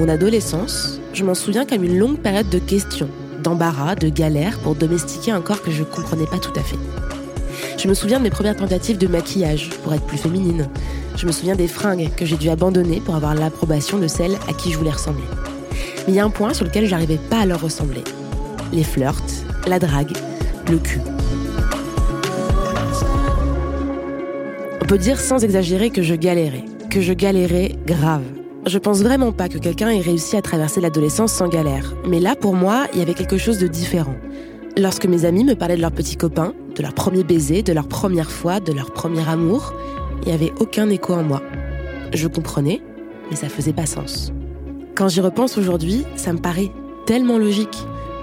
Mon adolescence, je m'en souviens comme une longue période de questions, d'embarras, de galères pour domestiquer un corps que je comprenais pas tout à fait. Je me souviens de mes premières tentatives de maquillage pour être plus féminine. Je me souviens des fringues que j'ai dû abandonner pour avoir l'approbation de celles à qui je voulais ressembler. Mais il y a un point sur lequel j'arrivais pas à leur ressembler. Les flirts, la drague, le cul. On peut dire sans exagérer que je galérais, que je galérais grave. Je pense vraiment pas que quelqu'un ait réussi à traverser l'adolescence sans galère. Mais là, pour moi, il y avait quelque chose de différent. Lorsque mes amis me parlaient de leurs petits copains, de leur premier baiser, de leur première fois, de leur premier amour, il n'y avait aucun écho en moi. Je comprenais, mais ça faisait pas sens. Quand j'y repense aujourd'hui, ça me paraît tellement logique.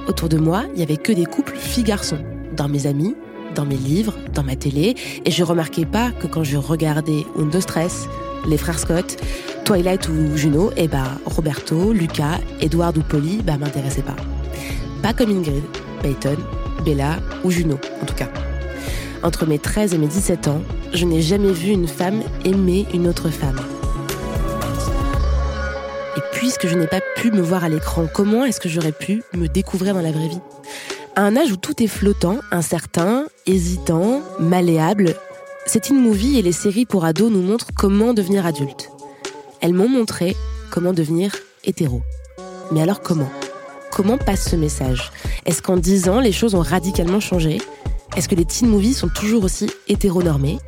Autour de moi, il y avait que des couples filles-garçons. Dans mes amis, dans mes livres, dans ma télé, et je remarquais pas que quand je regardais Undo Stress, les frères Scott, Twilight ou Juno, eh bah Roberto, Lucas, Edward ou Polly, bah m'intéressaient pas. Pas comme Ingrid, Peyton, Bella ou Juno, en tout cas. Entre mes 13 et mes 17 ans, je n'ai jamais vu une femme aimer une autre femme. Et puisque je n'ai pas pu me voir à l'écran, comment est-ce que j'aurais pu me découvrir dans la vraie vie? À un âge où tout est flottant, incertain, hésitant, malléable, ces teen movies et les séries pour ados nous montrent comment devenir adulte. Elles m'ont montré comment devenir hétéro. Mais alors comment? Comment passe ce message? Est-ce qu'en 10 ans, les choses ont radicalement changé? Est-ce que les teen movies sont toujours aussi hétéronormés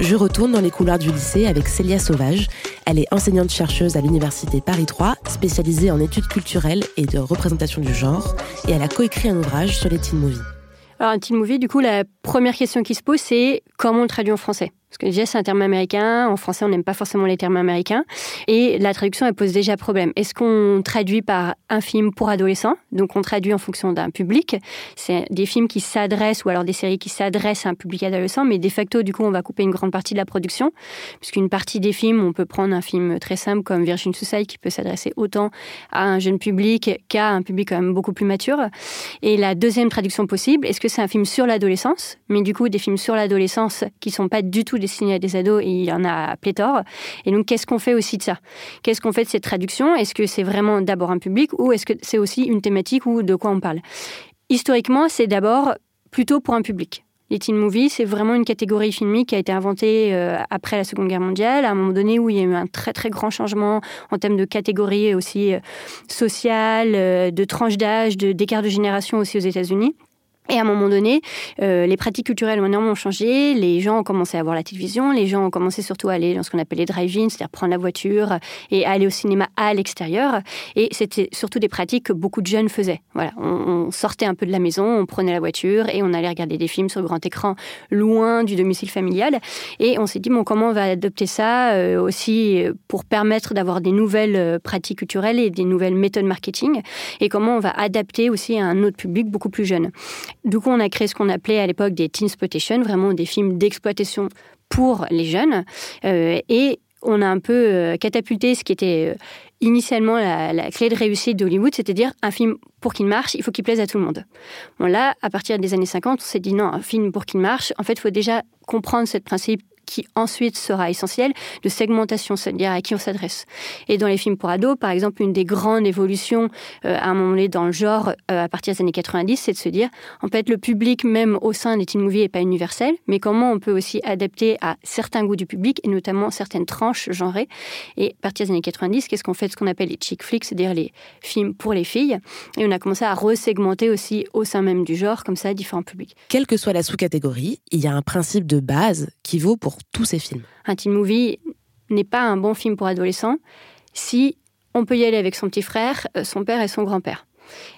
Je retourne dans les couloirs du lycée avec Célia Sauvage. Elle est enseignante-chercheuse à l'université Paris 3, spécialisée en études culturelles et de représentation du genre, et elle a coécrit un ouvrage sur les teen movies. Alors, un teen movie, du coup, la première question qui se pose, c'est comment on le traduit en français? Parce que déjà, c'est un terme américain. En français, on n'aime pas forcément les termes américains. Et la traduction, elle pose déjà problème. Est-ce qu'on traduit par un film pour adolescents? Donc, on traduit en fonction d'un public. C'est des films qui s'adressent, ou alors des séries qui s'adressent à un public adolescent. Mais de facto, du coup, on va couper une grande partie de la production. Puisqu'une partie des films, on peut prendre un film très simple comme Virgin Suicide, qui peut s'adresser autant à un jeune public qu'à un public quand même beaucoup plus mature. Et la deuxième traduction possible, est-ce que c'est un film sur l'adolescence? Mais du coup, des films sur l'adolescence qui sont pas du tout destinés à des ados il y en a pléthore. Et donc, qu'est-ce qu'on fait aussi de ça? Qu'est-ce qu'on fait de cette traduction? Est-ce que c'est vraiment d'abord un public ou est-ce que c'est aussi une thématique ou de quoi on parle? Historiquement, c'est d'abord plutôt pour un public. Les teen movies, c'est vraiment une catégorie filmique qui a été inventée euh, après la Seconde Guerre mondiale, à un moment donné où il y a eu un très très grand changement en termes de catégorie aussi euh, sociale, euh, de tranche d'âge, d'écart de génération aussi aux États-Unis. Et à un moment donné, euh, les pratiques culturelles ont énormément changé. Les gens ont commencé à voir la télévision. Les gens ont commencé surtout à aller dans ce qu'on appelle les drive-in, c'est-à-dire prendre la voiture et aller au cinéma à l'extérieur. Et c'était surtout des pratiques que beaucoup de jeunes faisaient. Voilà, on, sortait un peu de la maison, on prenait la voiture et on allait regarder des films sur le grand écran, loin du domicile familial. Et on s'est dit bon, comment on va adopter ça euh, aussi pour permettre d'avoir des nouvelles euh, pratiques culturelles et des nouvelles méthodes marketing? Et comment on va adapter aussi à un autre public beaucoup plus jeune? Du coup, on a créé ce qu'on appelait à l'époque des teen exploitation, vraiment des films d'exploitation pour les jeunes. Euh, et on a un peu euh, catapulté ce qui était euh, initialement la, la, clé de réussite d'Hollywood, c'est-à-dire un film pour qu'il marche, il faut qu'il plaise à tout le monde. Bon là, à partir des années 50, on s'est dit non, un film pour qu'il marche, en fait, il faut déjà comprendre ce principe qui ensuite sera essentiel de segmentation, c'est-à-dire à qui on s'adresse. Et dans les films pour ados, par exemple, une des grandes évolutions euh, à un moment donné dans le genre euh, à partir des années 90, c'est de se dire, en fait, le public même au sein des teen movies n'est pas universel, mais comment on peut aussi adapter à certains goûts du public et notamment certaines tranches genrées. Et à partir des années 90, qu'est-ce qu'on fait ce qu'on appelle les chick flicks, c'est-à-dire les films pour les filles? Et on a commencé à resegmenter aussi au sein même du genre, comme ça, différents publics. Quelle que soit la sous-catégorie, il y a un principe de base qui vaut pour tous ces films. Un teen movie n'est pas un bon film pour adolescents si on peut y aller avec son petit frère, son père et son grand-père.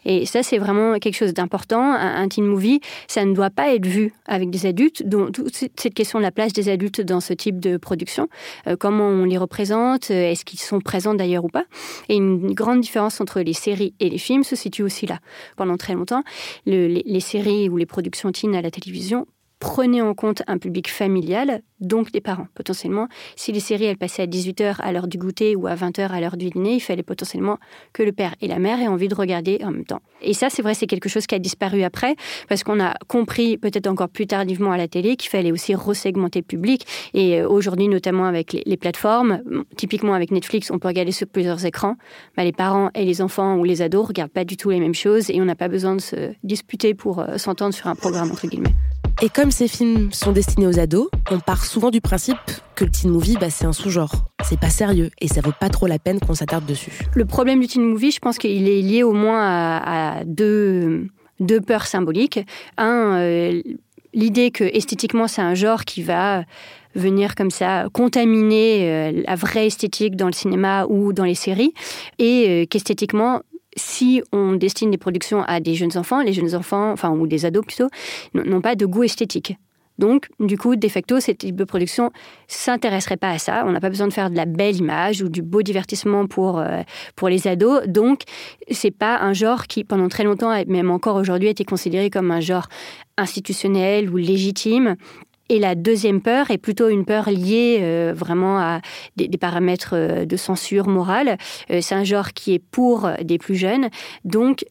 Et ça, c'est vraiment quelque chose d'important. Un, teen movie, ça ne doit pas être vu avec des adultes. Donc, toute cette question de la place des adultes dans ce type de production, euh, comment on les représente, euh, est-ce qu'ils sont présents d'ailleurs ou pas. Et une grande différence entre les séries et les films se situe aussi là. Pendant très longtemps, les, les séries ou les productions teen à la télévision prenez en compte un public familial, donc des parents, potentiellement. Si les séries, elles passaient à 18h à l'heure du goûter ou à 20h à l'heure du dîner, il fallait potentiellement que le père et la mère aient envie de regarder en même temps. Et ça, c'est vrai, c'est quelque chose qui a disparu après, parce qu'on a compris, peut-être encore plus tardivement à la télé, qu'il fallait aussi resegmenter le public. Et euh, aujourd'hui, notamment avec les, plateformes, typiquement avec Netflix, on peut regarder sur plusieurs écrans. Bah, les parents et les enfants ou les ados regardent pas du tout les mêmes choses et on n'a pas besoin de se disputer pour euh, s'entendre sur un programme, entre guillemets. Et comme ces films sont destinés aux ados, on part souvent du principe que le teen movie, bah, c'est un sous-genre. C'est pas sérieux et ça vaut pas trop la peine qu'on s'attarde dessus. Le problème du teen movie, je pense qu'il est lié au moins à, deux, deux peurs symboliques. Un, euh, l'idée que esthétiquement, c'est un genre qui va venir comme ça contaminer euh, la vraie esthétique dans le cinéma ou dans les séries et euh, qu'esthétiquement si on destine des productions à des jeunes enfants, les jeunes enfants, enfin, ou des ados plutôt, n'ont pas de goût esthétique. Donc, du coup, de facto, cette type de production s'intéresserait pas à ça. On n'a pas besoin de faire de la belle image ou du beau divertissement pour, euh, pour les ados. Donc, c'est pas un genre qui, pendant très longtemps, même encore aujourd'hui, a été considéré comme un genre institutionnel ou légitime. Et la deuxième peur est plutôt une peur liée euh, vraiment à des, paramètres euh, de censure morale. Euh, c'est un genre qui est pour des plus jeunes. Donc,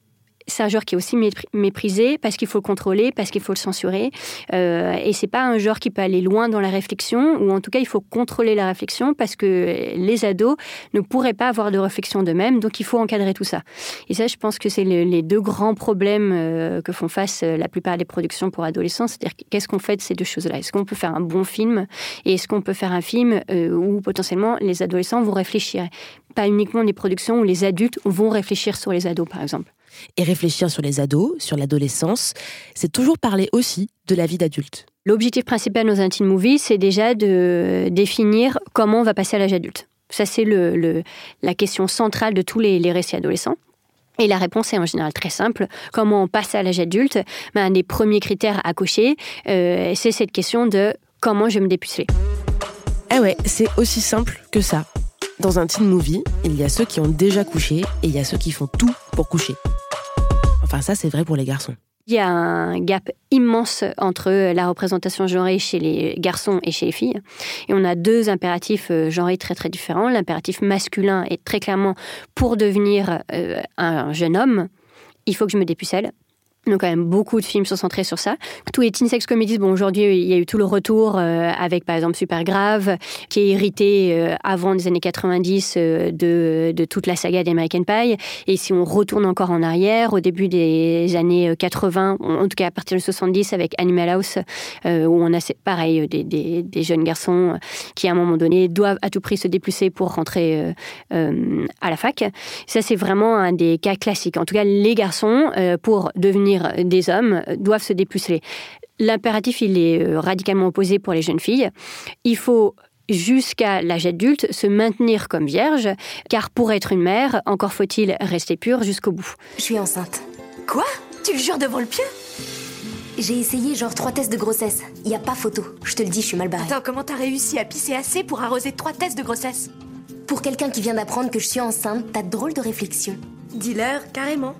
c'est un genre qui est aussi méprisé parce qu'il faut le contrôler, parce qu'il faut le censurer. Euh, et c'est pas un genre qui peut aller loin dans la réflexion, ou en tout cas, il faut contrôler la réflexion parce que les ados ne pourraient pas avoir de réflexion d'eux-mêmes, donc il faut encadrer tout ça. Et ça, je pense que c'est les deux grands problèmes euh, que font face euh, la plupart des productions pour adolescents. C'est-à-dire, qu'est-ce qu'on fait de ces deux choses-là? Est-ce qu'on peut faire un bon film Et est-ce qu'on peut faire un film euh, où potentiellement les adolescents vont réfléchir? Pas uniquement des productions où les adultes vont réfléchir sur les ados, par exemple. Et réfléchir sur les ados, sur l'adolescence, c'est toujours parler aussi de la vie d'adulte. L'objectif principal dans un teen movie, c'est déjà de définir comment on va passer à l'âge adulte. Ça, c'est le, la question centrale de tous les, récits adolescents. Et la réponse est en général très simple. Comment on passe à l'âge adulte? Ben, Un des premiers critères à cocher, euh, c'est cette question de comment je vais me dépuceler. Ah ouais, c'est aussi simple que ça. Dans un teen movie, il y a ceux qui ont déjà couché et il y a ceux qui font tout pour coucher. Enfin, ça, c'est vrai pour les garçons. Il y a un gap immense entre la représentation genrée chez les garçons et chez les filles. Et on a deux impératifs euh, genrés très très différents. L'impératif masculin est très clairement pour devenir euh, un jeune homme, il faut que je me dépucelle. Donc quand même beaucoup de films sont centrés sur ça. Tous les teen sex comedies, bon aujourd'hui il y a eu tout le retour euh, avec par exemple Super Grave, qui est hérité euh, avant les années 90 euh, de, toute la saga d'American Pie. Et si on retourne encore en arrière, au début des années 80, en tout cas à partir de 70 avec Animal House, où on a pareil des, des, des, jeunes garçons qui à un moment donné doivent à tout prix se déplacer pour rentrer à la fac. Ça c'est vraiment un des cas classiques. En tout cas les garçons pour devenir des hommes doivent se dépuceler. L'impératif, il est euh, radicalement opposé pour les jeunes filles. Il faut jusqu'à l'âge adulte se maintenir comme vierge, car pour être une mère, encore faut-il rester pure jusqu'au bout. Je suis enceinte. Quoi? Tu le jures devant le pieu? J'ai essayé genre trois tests de grossesse. Il y a pas photo. Je te le dis, je suis mal barrée. Attends, comment t'as réussi à pisser assez pour arroser trois tests de grossesse? Pour quelqu'un qui vient d'apprendre que je suis enceinte, t'as drôle de réflexion. Dis-leur, carrément.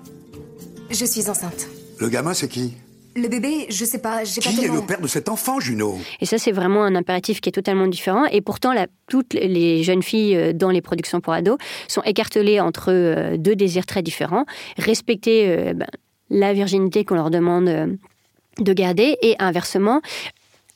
Je suis enceinte. Le gamin, c'est qui le bébé, je sais pas, j'ai pas Qui est le père de cet enfant, Juno Et ça, c'est vraiment un impératif qui est totalement différent. Et pourtant, toutes les jeunes filles euh, dans les productions pour ados sont écartelées entre euh, deux désirs très différents. Respecter euh, ben, la virginité qu'on leur demande de garder et inversement,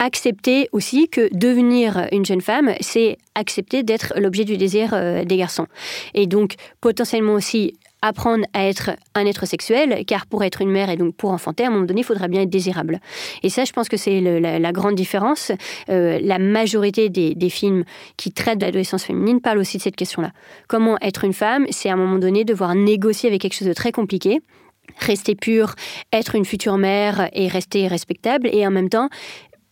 accepter aussi que devenir une jeune femme, c'est accepter d'être l'objet du désir des garçons. Et donc, potentiellement aussi apprendre à être un être sexuel, car pour être une mère et donc pour enfanter, à un moment donné, il faudra bien être désirable. Et ça, je pense que c'est la, grande différence. Euh, la majorité des, films qui traitent de l'adolescence féminine parlent aussi de cette question-là. Comment être une femme, c'est à un moment donné devoir négocier avec quelque chose de très compliqué rester pure, être une future mère et rester respectable, et en même temps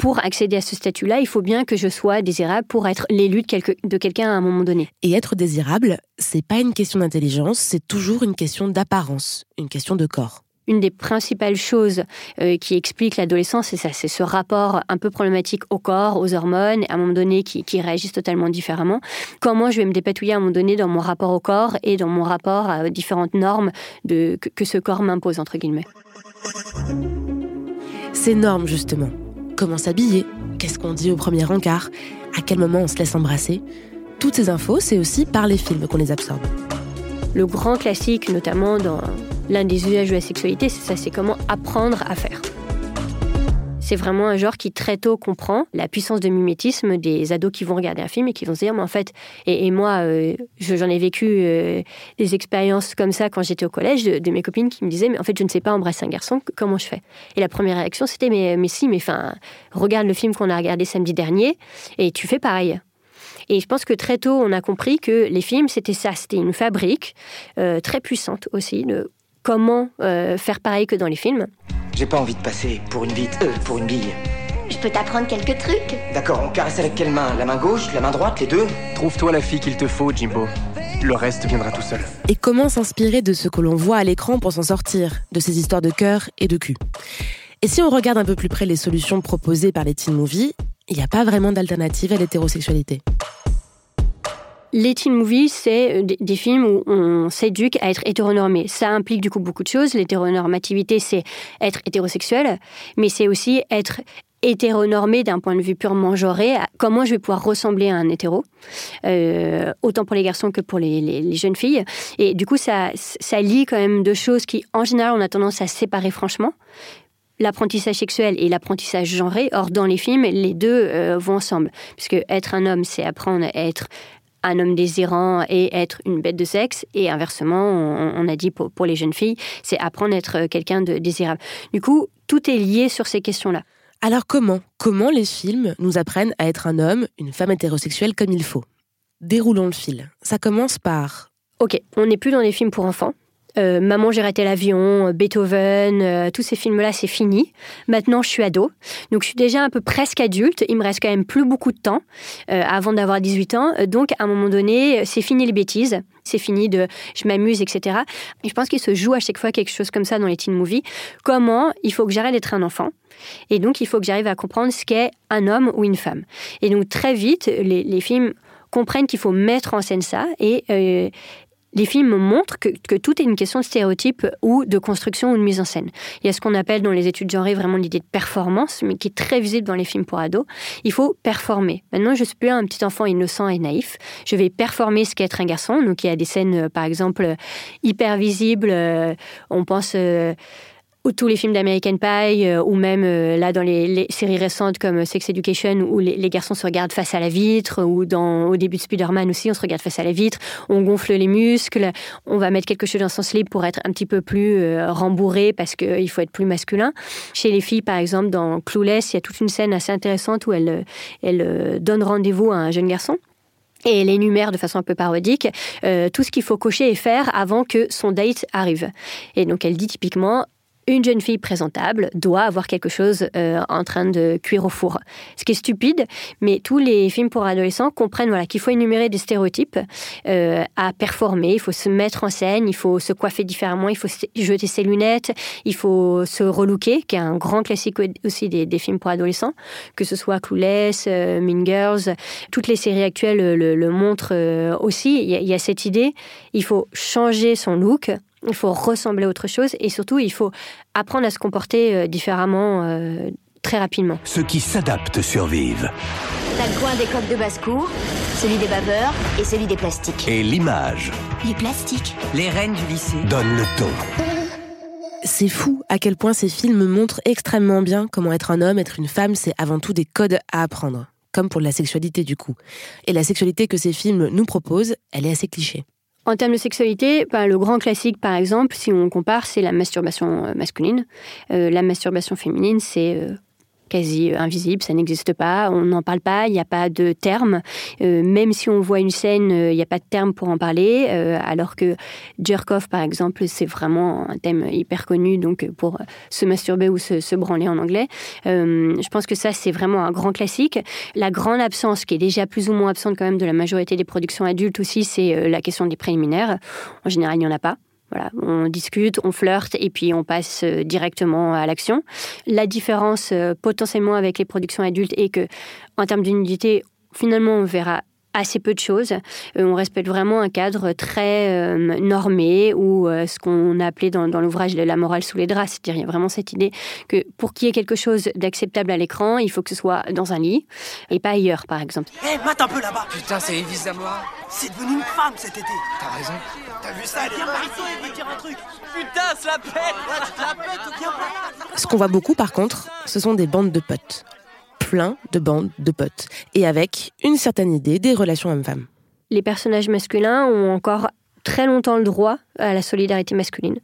pour accéder à ce statut-là, il faut bien que je sois désirable pour être l'élu de, de quelqu'un à un moment donné. Et être désirable, c'est pas une question d'intelligence, c'est toujours une question d'apparence, une question de corps une des principales choses euh, qui explique l'adolescence, c'est ça, c'est ce rapport un peu problématique au corps, aux hormones, à un moment donné qui, réagissent totalement différemment. Comment je vais me dépatouiller à un moment donné dans mon rapport au corps et dans mon rapport à différentes normes de, que, que ce corps m'impose, entre guillemets. Ces normes, justement. Comment s'habiller Qu'est-ce qu'on dit au premier encart À quel moment on se laisse embrasser? Toutes ces infos, c'est aussi par les films qu'on les absorbe. Le grand classique, notamment dans l'un des usages de la sexualité, c'est ça, c'est comment apprendre à faire. C'est vraiment un genre qui très tôt comprend la puissance de mimétisme des ados qui vont regarder un film et qui vont se dire, mais en fait, et, moi, euh, j'en ai vécu euh, des expériences comme ça quand j'étais au collège, de, mes copines qui me disaient, mais en fait, je ne sais pas embrasser un garçon, comment je fais? Et la première réaction, c'était, mais, mais si, mais enfin, regarde le film qu'on a regardé samedi dernier et tu fais pareil. Et je pense que très tôt, on a compris que les films, c'était ça, c'était une fabrique euh, très puissante aussi de comment faire pareil que dans les films. J'ai pas envie de passer pour une bite, euh, pour une bille. Je peux t'apprendre quelques trucs. D'accord, on caresse avec quelle main? La main gauche, la main droite, les deux? Trouve-toi la fille qu'il te faut, Jimbo. Le reste viendra tout seul. Et comment s'inspirer de ce que l'on voit à l'écran pour s'en sortir, de ces histoires de cœur et de cul? Et si on regarde un peu plus près les solutions proposées par les teen movies, il n'y a pas vraiment d'alternative à l'hétérosexualité. Les teen movies, c'est euh, des films où on s'éduque à être hétéronormé. Ça implique du coup beaucoup de choses. L'hétéronormativité, c'est être hétérosexuel, mais c'est aussi être hétéronormé d'un point de vue purement genré, comment je vais pouvoir ressembler à un hétéro, euh, autant pour les garçons que pour les, jeunes filles. Et du coup, ça, ça lie quand même deux choses qui, en général, on a tendance à séparer franchement l'apprentissage sexuel et l'apprentissage genré. Or, dans les films, les deux euh, vont ensemble. Puisque être un homme, c'est apprendre à être un homme désirant et être une bête de sexe. Et inversement, on, a dit pour, les jeunes filles, c'est apprendre à être quelqu'un de désirable. Du coup, tout est lié sur ces questions-là. Alors comment Comment les films nous apprennent à être un homme, une femme hétérosexuelle comme il faut? Déroulons le fil. Ça commence par... Ok, on n'est plus dans des films pour enfants. Euh, Maman, j'ai raté l'avion, euh, Beethoven, euh, tous ces films-là, c'est fini. Maintenant, je suis ado. Donc, je suis déjà un peu presque adulte. Il me reste quand même plus beaucoup de temps avant d'avoir 18 ans. Donc, à un moment donné, c'est fini les bêtises. C'est fini de je m'amuse, etc. Et je pense qu'il se joue à chaque fois quelque chose comme ça dans les teen movies. Comment il faut que j'arrête d'être un enfant? Et donc il faut que j'arrive à comprendre ce qu'est un homme ou une femme. Et donc très vite, les, films comprennent qu'il faut mettre en scène ça et les films montrent que, tout est une question de stéréotype ou de construction ou de mise en scène. Il y a ce qu'on appelle dans les études genrées vraiment l'idée de performance, mais qui est très visible dans les films pour ados. Il faut performer. Maintenant, je suis plus un petit enfant innocent et naïf. Je vais performer ce qu'est être un garçon. Donc, il y a des scènes, euh, par exemple, hyper visibles. Euh, on pense euh, ou tous les films d'American Pie, euh, ou même euh, là dans les, séries récentes comme Sex Education, où les, garçons se regardent face à la vitre, ou dans, au début de Spider-Man aussi, on se regarde face à la vitre, on gonfle les muscles, on va mettre quelque chose dans son slip pour être un petit peu plus euh, rembourré parce qu'il faut être plus masculin. Chez les filles, par exemple, dans Clueless, il y a toute une scène assez intéressante où elle, elle donne rendez-vous à un jeune garçon et elle énumère de façon un peu parodique tout ce qu'il faut cocher et faire avant que son date arrive. Et donc elle dit typiquement une jeune fille présentable doit avoir quelque chose euh, en train de cuire au four. Ce qui est stupide, mais tous les films pour adolescents comprennent voilà, qu'il faut énumérer des stéréotypes euh, à performer, il faut se mettre en scène, il faut se coiffer différemment, il faut jeter ses lunettes, il faut se relooker, qui est un grand classique aussi des, films pour adolescents, que ce soit Clueless, euh, Mean Girls, toutes les séries actuelles le, montrent aussi. Il y, a cette idée, il faut changer son look il faut ressembler à autre chose et surtout il faut apprendre à se comporter euh, différemment euh, très rapidement. Ceux qui s'adaptent survivent. T'as le coin des coques de basse-cour, celui des baveurs et celui des plastiques. Et l'image. Les plastiques. Les reines du lycée. Donne le ton. C'est fou à quel point ces films montrent extrêmement bien comment être un homme, être une femme, c'est avant tout des codes à apprendre. Comme pour la sexualité du coup. Et la sexualité que ces films nous proposent, elle est assez cliché. En termes de sexualité, ben, le grand classique, par exemple, si on compare, c'est la masturbation euh, masculine. Euh, la masturbation féminine, c'est euh, quasi invisible, ça n'existe pas, on n'en parle pas, il n'y a pas de terme. même si on voit une scène, il n'y a pas de terme pour en parler, alors que jerk off, par exemple, c'est vraiment un thème hyper connu, donc pour se masturber ou se, se branler en anglais. je pense que ça, c'est vraiment un grand classique. La grande absence, qui est déjà plus ou moins absente quand même de la majorité des productions adultes aussi, c'est la question des préliminaires. En général, il n'y en a pas. Voilà, on discute, on flirte et puis on passe euh, directement à l'action. La différence euh, potentiellement avec les productions adultes est que, en termes d'unité, finalement, on verra assez peu de choses. Euh, on respecte vraiment un cadre très euh, normé ou euh, ce qu'on a appelé dans, l'ouvrage la morale sous les draps. C'est-à-dire, il y a vraiment cette idée que pour qu'il y ait quelque chose d'acceptable à l'écran, il faut que ce soit dans un lit et pas ailleurs, par exemple. Hé, hey, mate un peu là-bas Putain, c'est Elvis moi C'est devenu une femme cet été T'as raison. T'as vu ça Viens par ici, il dire un truc Putain, ça pète ouais, tu la pètes, viens Ce qu'on voit beaucoup, par contre, ce sont des bandes de potes plein de bandes de potes, et avec une certaine idée des relations hommes-femmes. Les personnages masculins ont encore très longtemps le droit à la solidarité masculine,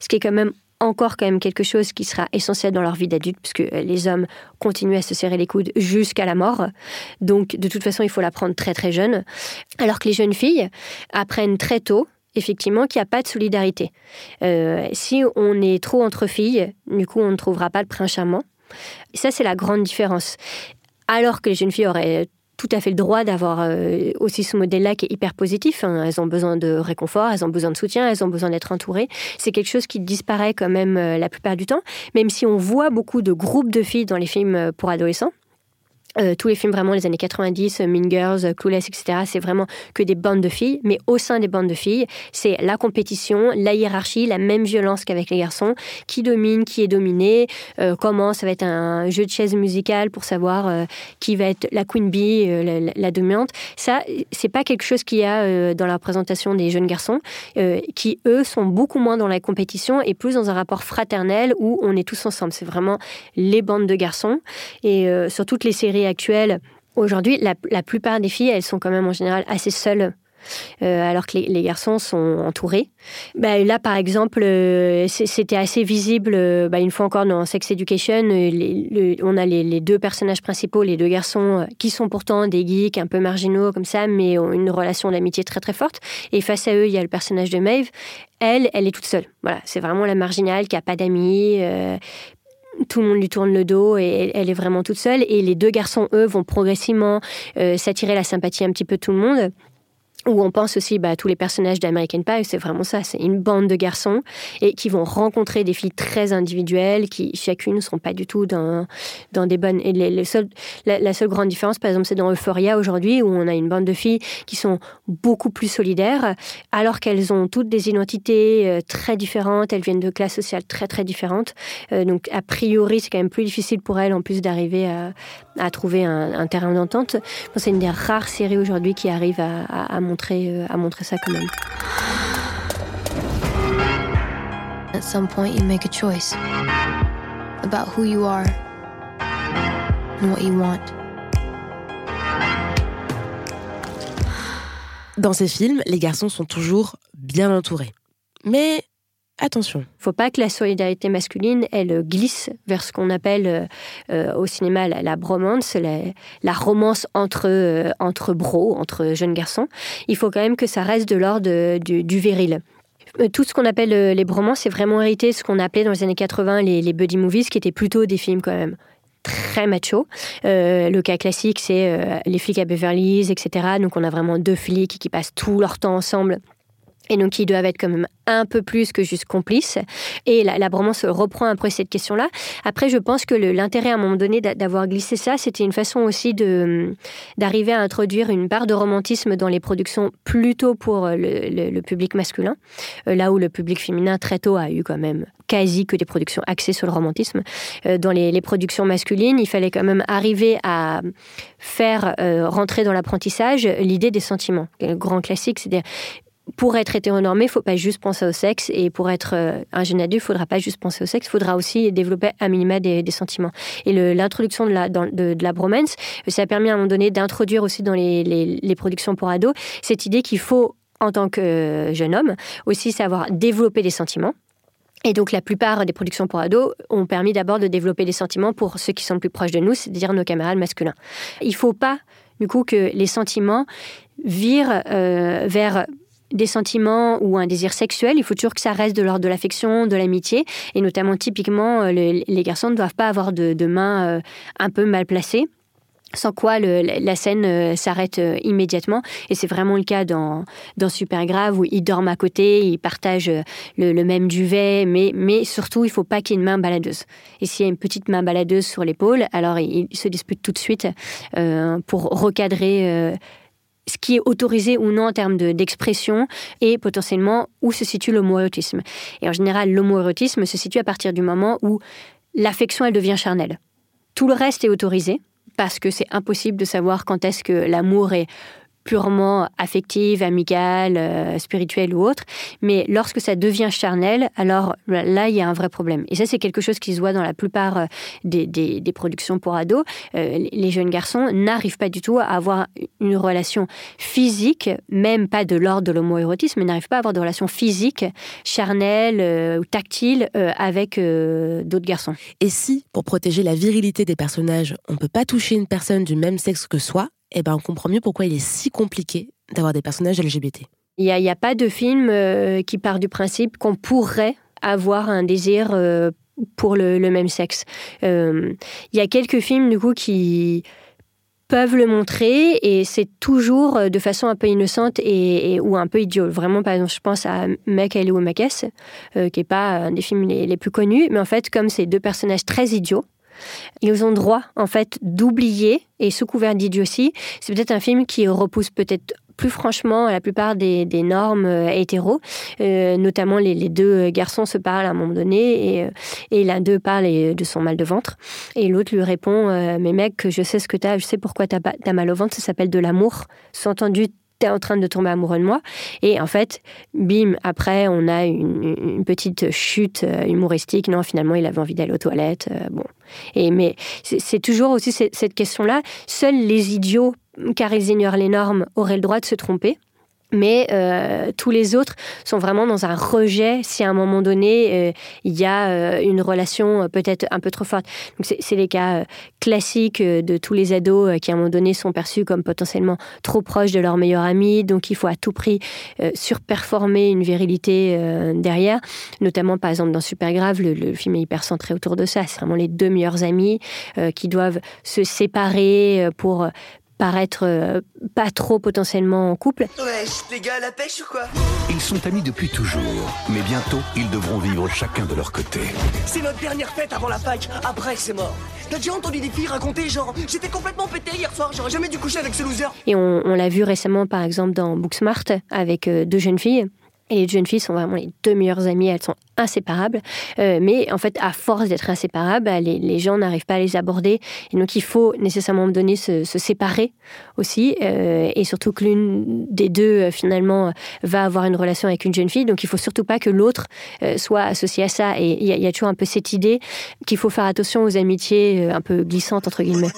ce qui est quand même encore quand même quelque chose qui sera essentiel dans leur vie d'adulte, puisque les hommes continuent à se serrer les coudes jusqu'à la mort. Donc, de toute façon, il faut l'apprendre très très jeune. Alors que les jeunes filles apprennent très tôt, effectivement, qu'il n'y a pas de solidarité. Euh, si on est trop entre filles, du coup, on ne trouvera pas le prince charmant. Ça, c'est la grande différence. Alors que les jeunes filles auraient tout à fait le droit d'avoir euh, aussi ce modèle-là qui est hyper positif. Hein. Elles ont besoin de réconfort, elles ont besoin de soutien, elles ont besoin d'être entourées. C'est quelque chose qui disparaît quand même euh, la plupart du temps, même si on voit beaucoup de groupes de filles dans les films euh, pour adolescents. Euh, tous les films vraiment les années 90, euh, Mean Girls, euh, Clueless, etc., c'est vraiment que des bandes de filles. Mais au sein des bandes de filles, c'est la compétition, la hiérarchie, la même violence qu'avec les garçons. Qui domine, qui est dominé, comment ça va être un jeu de chaise musicale pour savoir qui va être la queen bee, la, dominante. Ça, c'est pas quelque chose qu'il y a dans la représentation des jeunes garçons, qui eux sont beaucoup moins dans la compétition et plus dans un rapport fraternel où on est tous ensemble. C'est vraiment les bandes de garçons. Et sur toutes les séries actuelle, aujourd'hui, la, plupart des filles, elles sont quand même en général assez seules. Euh, alors que les, garçons sont entourés. Bah, là, par exemple, euh, c'était assez visible, euh, bah, une fois encore dans Sex Education, on a les, deux personnages principaux, les deux garçons, qui sont pourtant des geeks un peu marginaux comme ça, mais ont une relation d'amitié très très forte. Et face à eux, il y a le personnage de Maeve. Elle, elle est toute seule. Voilà, c'est vraiment la marginale qui a pas d'amis, tout le monde lui tourne le dos et elle est vraiment toute seule. Et les deux garçons, eux, vont progressivement euh, s'attirer la sympathie un petit peu de tout le monde où on pense aussi bah, à tous les personnages d'American Pie, c'est vraiment ça, c'est une bande de garçons et qui vont rencontrer des filles très individuelles qui chacune ne seront pas du tout dans, dans des bonnes... Et la, seule grande différence, par exemple, c'est dans Euphoria aujourd'hui où on a une bande de filles qui sont beaucoup plus solidaires alors qu'elles ont toutes des identités euh, très différentes, elles viennent de classes sociales très très différentes. Euh, donc a priori, c'est quand même plus difficile pour elles en plus d'arriver à, à, trouver un, terrain d'entente. C'est une des rares séries aujourd'hui qui arrive à, à, à montrer, euh, à montrer ça quand même. At some point, you make a choice about who you are and what you want. Dans ces films, les garçons sont toujours bien entourés. Mais attention. Il faut pas que la solidarité masculine, elle glisse vers ce qu'on appelle euh, euh, au cinéma la, bromance, la, romance entre, euh, entre bros, entre jeunes garçons. Il faut quand même que ça reste de l'ordre du, viril tout ce qu'on appelle les bromances, c'est vraiment hérité de ce qu'on appelait dans les années 80 les, les, buddy movies, qui étaient plutôt des films quand même très macho. le cas classique, c'est les flics à Beverly Hills, etc. Donc on a vraiment deux flics qui passent tout leur temps ensemble et donc ils doivent être quand même un peu plus que juste complices. Et la, la bromance reprend peu cette question-là. Après, je pense que l'intérêt à un moment donné d'avoir glissé ça, c'était une façon aussi d'arriver à introduire une part de romantisme dans les productions plutôt pour le, public masculin, euh, là où le public féminin très tôt a eu quand même quasi que des productions axées sur le romantisme. Euh, dans les, productions masculines, il fallait quand même arriver à faire euh, rentrer dans l'apprentissage l'idée des sentiments. Le grand classique, c'est-à-dire pour être hétéronormé, il ne faut pas juste penser au sexe. Et pour être euh, un jeune adulte, il ne faudra pas juste penser au sexe. Il faudra aussi développer un minima des, sentiments. Et l'introduction de la, de, la bromance, ça a permis à un moment donné d'introduire aussi dans les, les, productions pour ados cette idée qu'il faut, en tant que jeune homme, aussi savoir développer des sentiments Et donc la plupart des productions pour ados ont permis d'abord de développer des sentiments pour ceux qui sont le plus proches de nous, c'est-à-dire nos camarades masculins. Il ne faut pas du coup que les sentiments virent euh, vers des sentiments ou un désir sexuel, il faut toujours que ça reste de l'ordre de l'affection, de l'amitié, et notamment typiquement euh, les garçons ne doivent pas avoir de, mains euh, un peu mal placées sans quoi la scène euh, s'arrête immédiatement. Et c'est vraiment le cas dans, Super Grave, où ils dorment à côté, ils partagent le, même duvet, mais, mais surtout, il faut pas qu'il y ait une main baladeuse. Et s'il y a une petite main baladeuse sur l'épaule, alors ils, se disputent tout de suite pour recadrer ce qui est autorisé ou non en termes d'expression et potentiellement où se situe l'homoérotisme. Et en général, l'homoérotisme se situe à partir du moment où l'affection, elle devient charnelle. Tout le reste est autorisé, parce que c'est impossible de savoir quand est-ce que l'amour est purement affective, amicale, euh, spirituelle ou autre. Mais lorsque ça devient charnel, alors là, il y a un vrai problème. Et ça, c'est quelque chose qui se voit dans la plupart euh, des, productions pour ados. Euh, les jeunes garçons n'arrivent pas du tout à avoir une relation physique, même pas de l'ordre de l'homoérotisme, mais n'arrivent pas à avoir de relation physique, charnelle ou tactile avec d'autres garçons. Et si, pour protéger la virilité des personnages, on ne peut pas toucher une personne du même sexe que soi, eh ben, on comprend mieux pourquoi il est si compliqué d'avoir des personnages LGBT. Il n'y a, pas de film euh, qui part du principe qu'on pourrait avoir un désir euh, pour le, même sexe. Euh, il y a quelques films, du coup, qui peuvent le montrer et c'est toujours de façon un peu innocente et, ou un peu idiot. Vraiment, par exemple, je pense à Mec, ou Makes, qui n'est pas un des films les, les, plus connus, mais en fait, comme c'est deux personnages très idiots, ils ont droit, en fait, d'oublier, et sous couvert d'idiotie, c'est peut-être un film qui repousse peut-être plus franchement la plupart des, normes euh, hétéros. Euh, notamment, les, deux garçons se parlent à un moment donné et, euh, et l'un d'eux parle de son mal de ventre. Et l'autre lui répond Mais mec, je sais ce que t'as, je sais pourquoi t'as as mal au ventre, ça s'appelle de l'amour. Sous-entendu, t'es en train de tomber amoureux de moi. Et en fait, bim, après, on a une, petite chute euh, humoristique. Non, finalement, il avait envie d'aller aux toilettes. Euh, bon. Et, mais c'est toujours aussi cette question-là. Seuls les idiots, car ils ignorent les normes, auraient le droit de se tromper mais euh, tous les autres sont vraiment dans un rejet si à un moment donné euh, il y a euh, une relation peut-être un peu trop forte. Donc c'est les cas classiques de tous les ados qui à un moment donné sont perçus comme potentiellement trop proches de leur meilleur ami, donc il faut à tout prix surperformer une virilité derrière. Notamment par exemple dans Super Grave, le, le film est hyper centré autour de ça. C'est vraiment les deux meilleurs amis qui doivent se séparer pour paraître euh, pas trop potentiellement en couple. Ouais, les gars, la pêche ou quoi? Ils sont amis depuis toujours, mais bientôt ils devront vivre chacun de leur côté. C'est notre dernière fête avant la fac, après c'est mort. T'as déjà entendu des filles raconter genre j'étais complètement pété hier soir, j'aurais jamais dû coucher avec ce loser Et on, l'a vu récemment par exemple dans Booksmart avec euh, deux jeunes filles et les jeunes filles sont vraiment les deux meilleures amies, elles sont inséparables. Euh, mais en fait, à force d'être inséparables, bah, les, gens n'arrivent pas à les aborder. Et donc, il faut nécessairement donner se, séparer aussi. Euh, et surtout que l'une des deux, euh, finalement, va avoir une relation avec une jeune fille. Donc, il faut surtout pas que l'autre soit associé à ça. Et il y, y, a toujours un peu cette idée qu'il faut faire attention aux amitiés un peu glissantes, entre guillemets.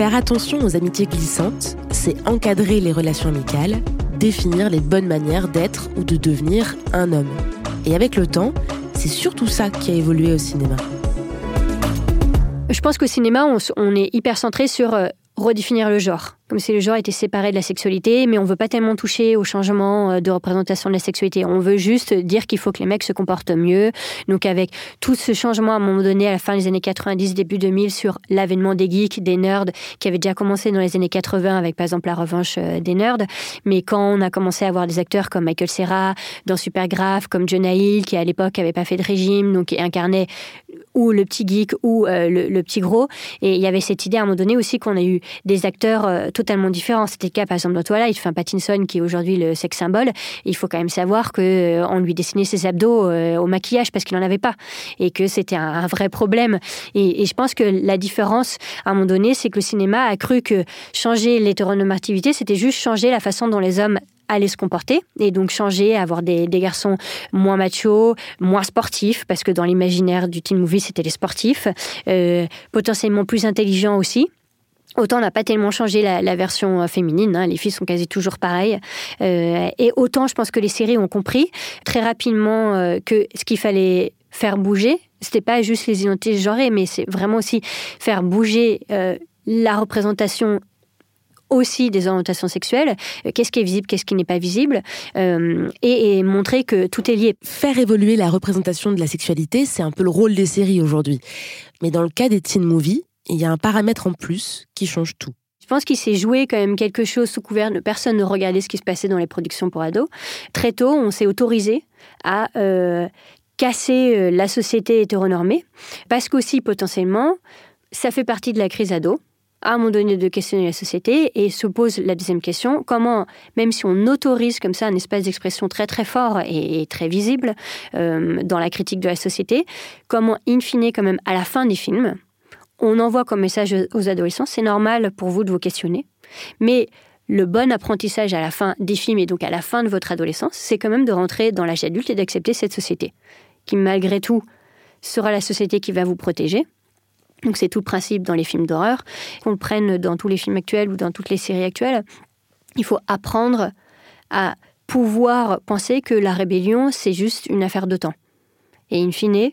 Faire attention aux amitiés glissantes, c'est encadrer les relations amicales, définir les bonnes manières d'être ou de devenir un homme. Et avec le temps, c'est surtout ça qui a évolué au cinéma. Je pense qu'au cinéma, on, est hyper centré sur euh, redéfinir le genre comme si le genre était séparé de la sexualité, mais on veut pas tellement toucher au changement euh, de représentation de la sexualité. On veut juste dire qu'il faut que les mecs se comportent mieux. Donc avec tout ce changement à un moment donné, à la fin des années 90, début 2000, sur l'avènement des geeks, des nerds, qui avait déjà commencé dans les années 80 avec par exemple la revanche euh, des nerds. Mais quand on a commencé à avoir des acteurs comme Michael Serra dans Supergraph, comme Jonah Hill, qui à l'époque avait pas fait de régime, donc incarnait ou le petit geek ou euh, le, petit gros. Et il y avait cette idée à un moment donné aussi qu'on a eu des acteurs totalement différent. C'était le cas, par exemple, dans Twilight, enfin Pattinson, qui est aujourd'hui le sex symbole. Il faut quand même savoir que euh, lui dessinait ses abdos euh, au maquillage parce qu'il n'en avait pas. Et que c'était un, vrai problème. Et, je pense que la différence, à un moment donné, c'est que le cinéma a cru que changer l'hétéronormativité, c'était juste changer la façon dont les hommes allaient se comporter et donc changer, avoir des, garçons moins machos, moins sportifs, parce que dans l'imaginaire du teen movie, c'était les sportifs, euh, potentiellement plus intelligents aussi Autant on n'a pas tellement changé la, version féminine, hein, les filles sont quasi toujours pareilles. et autant je pense que les séries ont compris très rapidement que ce qu'il fallait faire bouger, c'était pas juste les identités genrées, mais c'est vraiment aussi faire bouger la représentation aussi des orientations sexuelles, euh, qu'est-ce qui est visible, qu'est-ce qui n'est pas visible, euh, et, montrer que tout est lié. Faire évoluer la représentation de la sexualité, c'est un peu le rôle des séries aujourd'hui. Mais dans le cas des teen movies, il y a un paramètre en plus qui change tout. Je pense qu'il s'est joué quand même quelque chose sous couvert personne ne regardait ce qui se passait dans les productions pour ados. Très tôt, on s'est autorisé à euh, casser la société hétéronormée, parce qu'aussi potentiellement, ça fait partie de la crise ado à un moment donné de questionner la société et se pose la deuxième question, comment, même si on autorise comme ça un espace d'expression très très fort et, très visible euh, dans la critique de la société, comment in fine quand même à la fin des films, on envoie comme message aux adolescents, c'est normal pour vous de vous questionner, mais le bon apprentissage à la fin des films et donc à la fin de votre adolescence, c'est quand même de rentrer dans l'âge adulte et d'accepter cette société, qui malgré tout sera la société qui va vous protéger, donc c'est tout le principe dans les films d'horreur, qu'on prenne dans tous les films actuels ou dans toutes les séries actuelles. Il faut apprendre à pouvoir penser que la rébellion, c'est juste une affaire de temps. Et in fine,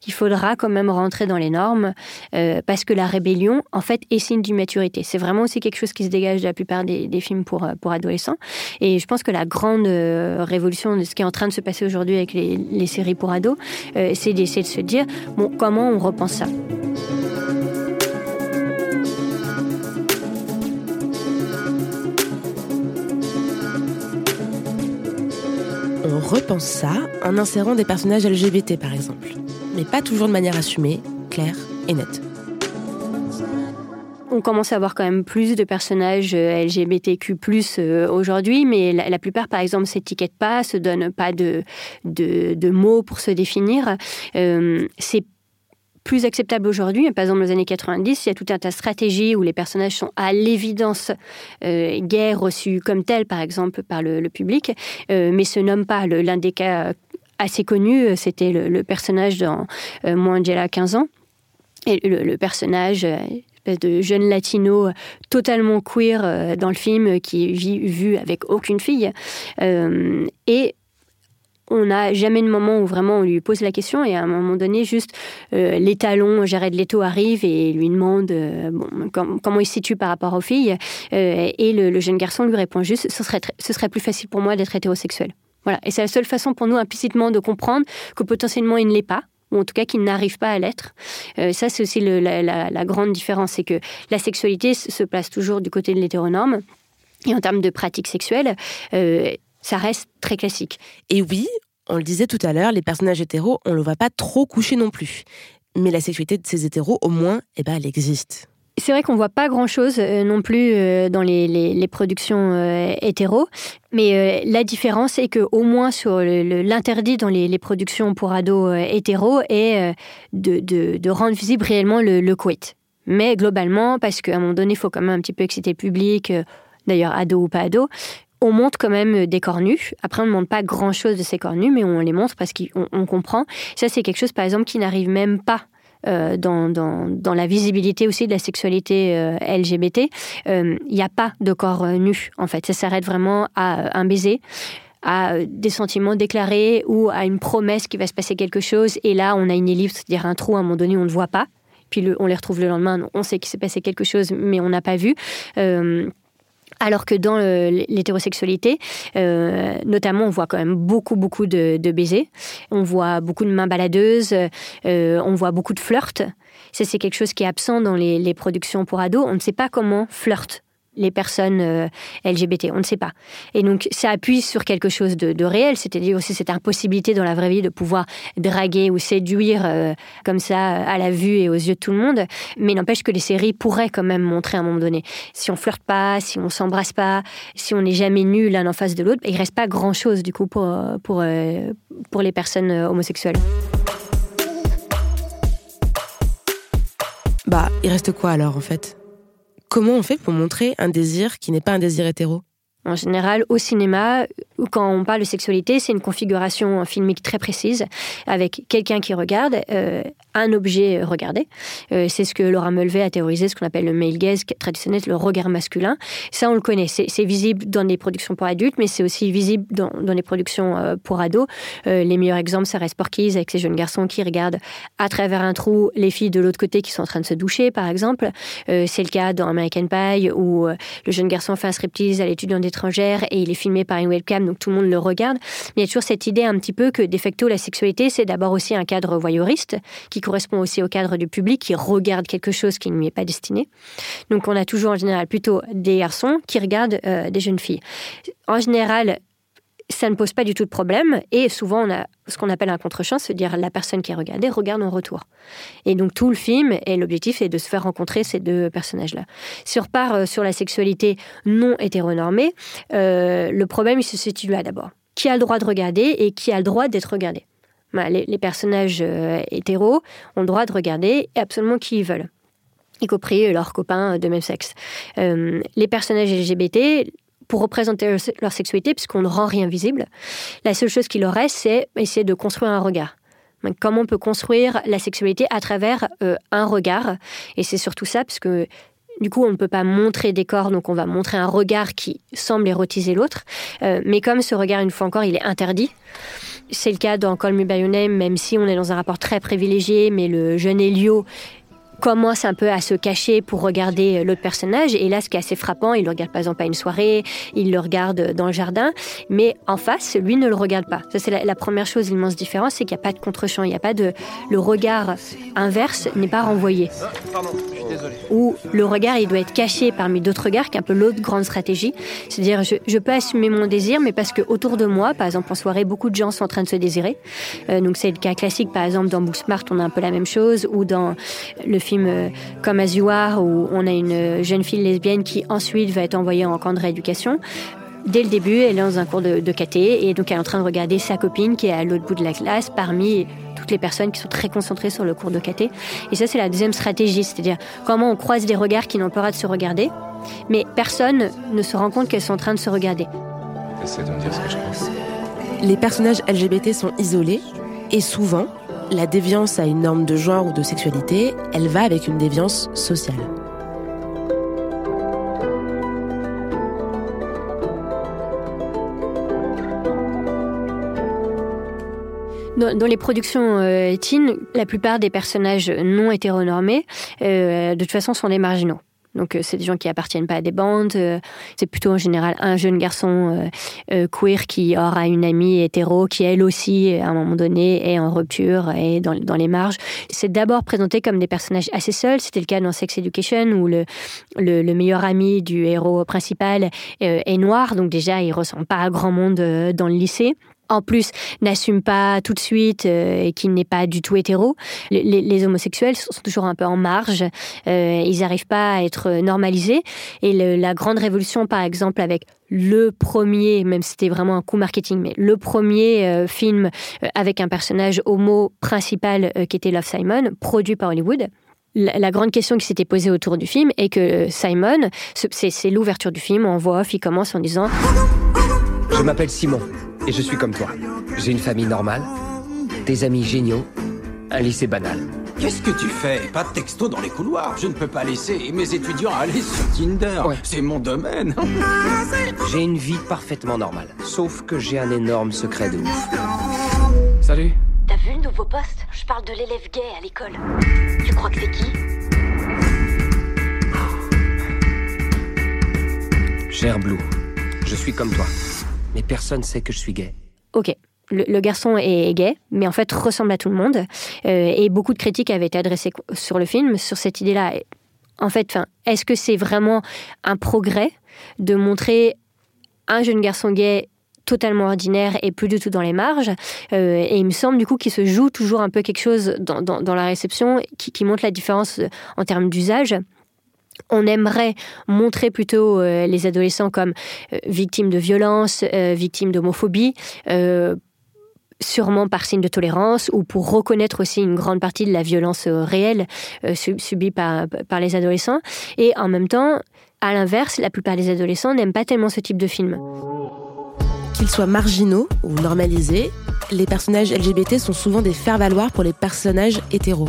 qu'il faudra quand même rentrer dans les normes, euh, parce que la rébellion, en fait, est signe d'immaturité. C'est vraiment aussi quelque chose qui se dégage de la plupart des, films pour, euh, pour adolescents. Et je pense que la grande euh, révolution de ce qui est en train de se passer aujourd'hui avec les, séries pour ados, c'est d'essayer de se dire, bon, comment on repense ça? On repense ça en insérant des personnages LGBT par exemple. Mais pas toujours de manière assumée, claire et nette. On commence à avoir quand même plus de personnages euh, LGBTQ euh, aujourd'hui, mais la, plupart, par exemple, s'étiquettent pas, se donnent pas de, de, mots pour se définir. Euh, c'est plus acceptable aujourd'hui. Par exemple, dans les années 90, il y a tout un tas de stratégies où les personnages sont à l'évidence euh, gays reçus comme tels, par exemple, par le, public, euh, mais se nomment pas. L'un des cas assez connus, c'était le, personnage dans euh, Moi Angela, 15 ans. Et le, personnage de jeune latino totalement queer dans le film qui est vu avec aucune fille. et on n'a jamais de moment où vraiment on lui pose la question et à un moment donné, juste euh, l'étalon Jared Leto arrive et lui demande euh, comment il se situe par rapport aux filles euh, et le, jeune garçon lui répond juste ce serait, ce serait plus facile pour moi d'être hétérosexuel. Voilà. Et c'est la seule façon pour nous implicitement de comprendre que potentiellement il ne l'est pas ou en tout cas qu'il n'arrive pas à l'être. ça, c'est aussi la, grande différence, c'est que la sexualité se place toujours du côté de l'hétéronorme. Et en termes de pratiques sexuelles, ça reste très classique. Et oui, on le disait tout à l'heure, les personnages hétéros, on ne le voit pas trop coucher non plus. Mais la sexualité de ces hétéros, au moins, eh ben, elle existe. C'est vrai qu'on voit pas grand-chose euh, non plus euh, dans les, productions euh, hétéros, mais la différence est que au moins sur l'interdit dans les, productions pour ados hétéros est de, rendre visible réellement le, le Mais globalement, parce qu'à un moment donné, il faut quand même un petit peu exciter le public, d'ailleurs ado ou pas ado, on montre quand même des corps nus. Après, on ne montre pas grand-chose de ces corps nus, mais on les montre parce qu'on comprend. Ça, c'est quelque chose, par exemple, qui n'arrive même pas euh, dans, la visibilité aussi de la sexualité euh, LGBT. Il euh, n'y a pas de corps nus, en fait. Ça s'arrête vraiment à un baiser à des sentiments déclarés ou à une promesse qu'il va se passer quelque chose. Et là, on a une ellipse, c'est-à-dire un trou, à un moment donné, on ne voit pas. Puis on les retrouve le lendemain, on sait qu'il s'est passé quelque chose, mais on n'a pas vu. Alors que dans l'hétérosexualité, euh, notamment, on voit quand même beaucoup, beaucoup de, baisers. On voit beaucoup de mains baladeuses. Euh, on voit beaucoup de flirts. Ça, c'est quelque chose qui est absent dans les, productions pour ados. On ne sait pas comment flirtent les personnes euh, LGBT. On ne sait pas. Et donc, ça appuie sur quelque chose de, réel, c'est-à-dire aussi cette impossibilité dans la vraie vie de pouvoir draguer ou séduire euh, comme ça à la vue et aux yeux de tout le monde. Mais n'empêche que les séries pourraient quand même montrer à un moment donné. Si on flirte pas, si on s'embrasse pas, si on n'est jamais nu l'un en face de l'autre, il reste pas grand-chose du coup pour, pour, euh, pour les personnes homosexuelles. Bah, il reste quoi alors en fait? Comment on fait pour montrer un désir qui n'est pas un désir hétéro? En général, au cinéma, quand on parle de sexualité, c'est une configuration filmique très précise, avec quelqu'un qui regarde, euh, un objet regardé. Euh, c'est ce que Laura Mulvey a théorisé, ce qu'on appelle le male gaze traditionnel, le regard masculin. Ça, on le connaît. C'est visible dans des productions pour adultes, mais c'est aussi visible dans, dans les productions euh, pour ados. Les meilleurs exemples, ça reste Porky's avec ces jeunes garçons qui regardent à travers un trou les filles de l'autre côté qui sont en train de se doucher, par exemple. c'est le cas dans American Pie où le jeune garçon fait un striptease à l'étudiante et il est filmé par une webcam, donc tout le monde le regarde. Mais il y a toujours cette idée un petit peu que, de facto, la sexualité, c'est d'abord aussi un cadre voyeuriste qui correspond aussi au cadre du public qui regarde quelque chose qui ne lui est pas destiné. Donc on a toujours en général plutôt des garçons qui regardent euh, des jeunes filles. En général, ça ne pose pas du tout de problème et souvent on a ce qu'on appelle un contre-champ, c'est-à-dire la personne qui est regardée regarde en retour. Et donc tout le film et l'objectif est de se faire rencontrer ces deux personnages-là. Si on repart euh, sur la sexualité non hétéronormée, euh, le problème il se situe là d'abord. Qui a le droit de regarder et qui a le droit d'être regardé bah, les, personnages euh, hétéros ont le droit de regarder absolument qui ils veulent, y compris leurs copains de même sexe. Les personnages LGBT, pour représenter leur sexualité, puisqu'on ne rend rien visible, la seule chose qui leur reste, c'est essayer de construire un regard. comment on peut construire la sexualité à travers euh, un regard? Et c'est surtout ça, parce que du coup, on ne peut pas montrer des corps, donc on va montrer un regard qui semble érotiser l'autre. mais comme ce regard, une fois encore, il est interdit, c'est le cas dans Call Me même si on est dans un rapport très privilégié, mais le jeune Elio commence un peu à se cacher pour regarder l'autre personnage. Et là, ce qui est assez frappant, il le regarde par exemple à une soirée, il le regarde dans le jardin, mais en face, lui ne le regarde pas. Ça, c'est la, première chose, l'immense différence, c'est qu'il n'y a pas de contre-champ, il n'y a pas de... Le regard inverse n'est pas renvoyé. Désolé. Ou le regard, il doit être caché parmi d'autres regards, qui est un peu l'autre grande stratégie. C'est-à-dire, je, peux assumer mon désir, mais parce que autour de moi, par exemple en soirée, beaucoup de gens sont en train de se désirer. Euh, donc c'est le cas classique, par exemple dans Booksmart, on a un peu la même chose, ou dans le film euh, comme As You Are, où on a une jeune fille lesbienne qui ensuite va être envoyée en camp de rééducation. Dès le début, elle est dans un cours de, de et donc elle est en train de regarder sa copine qui est à l'autre bout de la classe parmi toutes les personnes qui sont très concentrées sur le cours de caté. Et ça, c'est la deuxième stratégie, c'est-à-dire comment on croise des regards qui n'ont pas droit de se regarder, mais personne ne se rend compte qu'elles sont en train de se regarder. de me dire ce que je pense. Les personnages LGBT sont isolés et souvent, la déviance à une norme de genre ou de sexualité, elle va avec une déviance sociale. Dans, les productions euh, teen, la plupart des personnages non hétéronormés, euh, de toute façon, sont des marginaux. Donc euh, c'est des gens qui appartiennent pas à des bandes. Euh, c'est plutôt en général un jeune garçon euh, queer qui aura une amie hétéro qui elle aussi à un moment donné est en rupture et dans, dans les marges. C'est d'abord présenté comme des personnages assez seuls. C'était le cas dans Sex Education où le, le, le meilleur ami du héros principal est noir. Donc déjà il ressemble pas à grand monde dans le lycée en plus n'assume pas tout de suite euh, qu'il n'est pas du tout hétéro. Les, homosexuels sont toujours un peu en marge, euh, ils n'arrivent pas à être normalisés. Et la grande révolution, par exemple, avec le premier, même si c'était vraiment un coup marketing, mais le premier euh, film avec un personnage homo principal qui était Love Simon, produit par Hollywood. La, grande question qui s'était posée autour du film est que Simon, c'est l'ouverture du film, en voix off, il commence en disant Je m'appelle Simon. Et je suis comme toi. J'ai une famille normale, des amis géniaux, un lycée banal. Qu'est-ce que tu fais? Pas de texto dans les couloirs. Je ne peux pas laisser mes étudiants aller sur Tinder. C'est mon domaine. j'ai une vie parfaitement normale. Sauf que j'ai un énorme secret de ouf. Salut. T'as vu le nouveau poste? Je parle de l'élève gay à l'école. Tu crois que c'est qui? Cher Blue, je suis comme toi mais personne sait que je suis gay. Ok. Le, garçon est gay, mais en fait ressemble à tout le monde. Euh, et beaucoup de critiques avaient été adressées sur le film, sur cette idée-là. En fait, est-ce que c'est vraiment un progrès de montrer un jeune garçon gay totalement ordinaire et plus du tout dans les marges. Euh, et il me semble du coup qu'il se joue toujours un peu quelque chose dans, la réception qui, qui montre la différence en termes d'usage on aimerait montrer plutôt euh, les adolescents comme euh, victimes de violence, euh, victimes d'homophobie, sûrement par signe de tolérance ou pour reconnaître aussi une grande partie de la violence réelle subie par, par les adolescents. Et en même temps, à l'inverse, la plupart des adolescents n'aiment pas tellement ce type de film. Qu'ils soient marginaux ou normalisés, les personnages LGBT sont souvent des faire-valoir pour les personnages hétéros.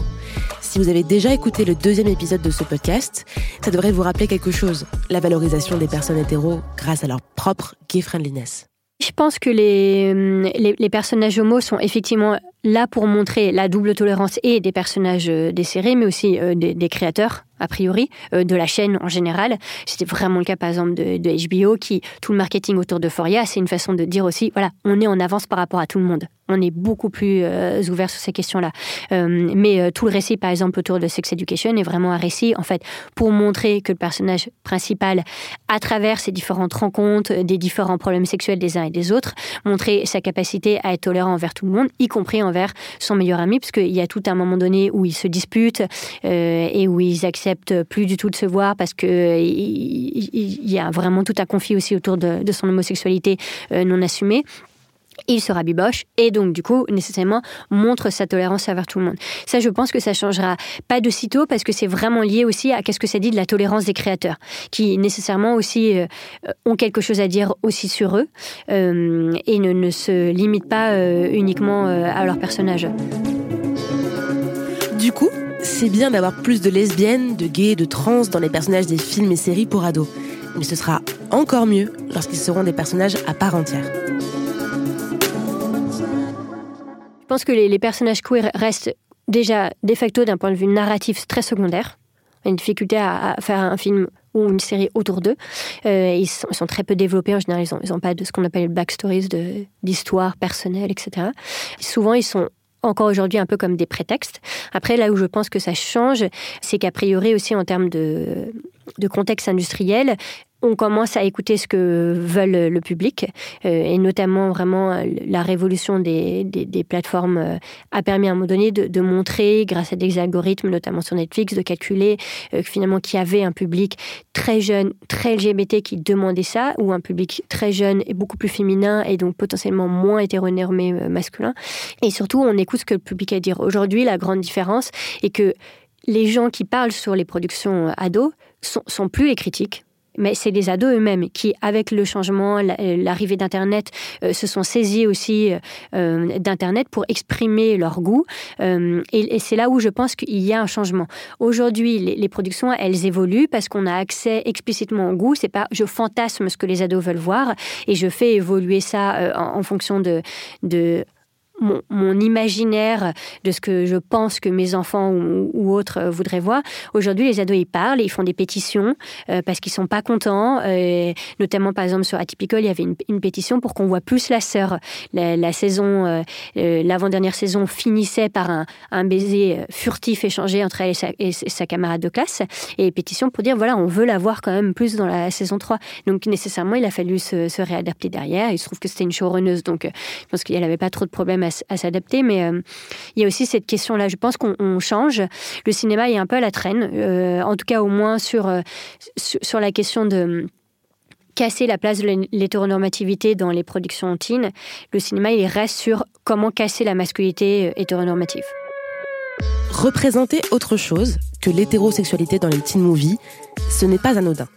Si vous avez déjà écouté le deuxième épisode de ce podcast, ça devrait vous rappeler quelque chose, la valorisation des personnes hétéros grâce à leur propre gay friendliness. Je pense que les, les, les, personnages homos sont effectivement là pour montrer la double tolérance et des personnages euh, des séries, mais aussi euh, des créateurs a priori, euh, de la chaîne en général. C'était vraiment le cas, par exemple, de, HBO, qui, tout le marketing autour de Foria, c'est une façon de dire aussi, voilà, on est en avance par rapport à tout le monde. On est beaucoup plus euh, ouvert sur ces questions-là. Euh, mais tout le récit, par exemple, autour de Sex Education est vraiment un récit, en fait, pour montrer que le personnage principal, à travers ses différentes rencontres, des différents problèmes sexuels des uns et des autres, montrer sa capacité à être tolérant envers tout le monde, y compris envers son meilleur ami, parce qu'il y a tout un moment donné où ils se disputent et où ils plus du tout de se voir parce que il, y a vraiment tout un conflit aussi autour de, son homosexualité euh, non assumée il se rabiboche et donc du coup nécessairement montre sa tolérance envers tout le monde. Ça je pense que ça changera pas de sitôt parce que c'est vraiment lié aussi à qu'est-ce que ça dit de la tolérance des créateurs qui nécessairement aussi euh, ont quelque chose à dire aussi sur eux euh, et ne, se limitent pas uniquement à leur personnage. C'est bien d'avoir plus de lesbiennes, de gays, de trans dans les personnages des films et séries pour ados. Mais ce sera encore mieux lorsqu'ils seront des personnages à part entière. Je pense que les, personnages queer restent déjà de facto d'un point de vue narratif très secondaire. Une difficulté à, faire un film ou une série autour d'eux. Euh, ils, sont, très peu développés en général. Ils n'ont ont pas de ce qu'on appelle le backstories d'histoire personnelle, etc. Souvent, ils sont encore aujourd'hui un peu comme des prétextes. Après, là où je pense que ça change, c'est qu'a priori aussi en termes de, de contexte industriel, on commence à écouter ce que veulent le public euh, et notamment vraiment la révolution des, des, des plateformes euh, a permis à un moment donné de, de, montrer grâce à des algorithmes notamment sur Netflix de calculer euh, finalement qu'il y avait un public très jeune très LGBT qui demandait ça ou un public très jeune et beaucoup plus féminin et donc potentiellement moins hétéronormé masculin. Et surtout on écoute ce que le public a à dire. Aujourd'hui la grande différence est que les gens qui parlent sur les productions ados sont, sont plus les critiques mais c'est les ados eux-mêmes qui, avec le changement, l'arrivée d'Internet, euh, se sont saisis aussi euh, d'Internet pour exprimer leur goût. Euh, et, c'est là où je pense qu'il y a un changement. Aujourd'hui, les, productions, elles évoluent parce qu'on a accès explicitement au goût. C'est pas je fantasme ce que les ados veulent voir et je fais évoluer ça euh, en, fonction de mon, imaginaire de ce que je pense que mes enfants ou, autres euh, voudraient voir. Aujourd'hui, les ados, ils parlent, ils font des pétitions euh, parce qu'ils sont pas contents. Euh, notamment, par exemple, sur Atypical, il y avait une, pétition pour qu'on voit plus la sœur. La, saison, l'avant-dernière saison finissait par un, baiser furtif échangé entre elle et sa, et sa camarade de classe. Et pétition pour dire, voilà, on veut la voir quand même plus dans la saison 3. Donc, nécessairement, il a fallu se, réadapter derrière. Il se trouve que c'était une showrunneuse, donc je pense qu'il n'y avait pas trop de problèmes à, s'adapter, mais euh, il y a aussi cette question-là. Je pense qu'on change. Le cinéma est un peu à la traîne, euh, en tout cas au moins sur, euh, sur, sur la question de casser la place de l'hétéronormativité dans les productions teen. Le cinéma, il reste sur comment casser la masculinité hétéronormative. Représenter autre chose que l'hétérosexualité dans les teen movies, ce n'est pas anodin.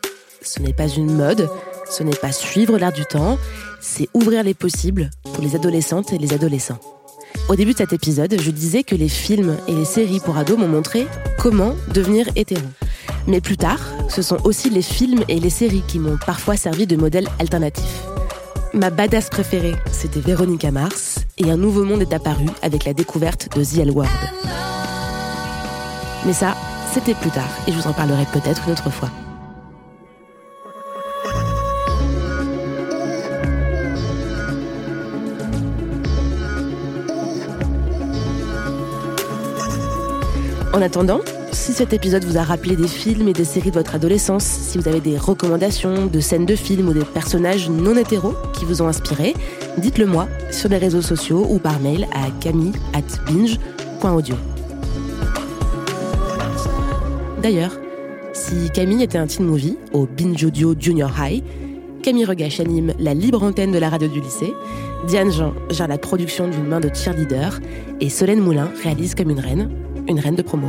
Ce n'est pas une mode, ce n'est pas suivre l'air du temps, c'est ouvrir les possibles pour les adolescentes et les adolescents. Au début de cet épisode, je disais que les films et les séries pour ados m'ont montré comment devenir hétéro. Mais plus tard, ce sont aussi les films et les séries qui m'ont parfois servi de modèle alternatif. Ma badass préférée, c'était Véronica Mars, et un nouveau monde est apparu avec la découverte de The L Word. Mais ça, c'était plus tard, et je vous en parlerai peut-être une autre fois. En attendant, si cet épisode vous a rappelé des films et des séries de votre adolescence, si vous avez des recommandations de scènes de films ou des personnages non hétéros qui vous ont inspiré, dites-le moi sur les réseaux sociaux ou par mail à camille@binge.audio. D'ailleurs, si Camille était un teen movie au Binge Audio Junior High, Camille Regache anime la libre antenne de la radio du lycée, Diane Jean gère la production d'une main de cheerleader et Solène Moulin réalise comme une reine une reine de promo.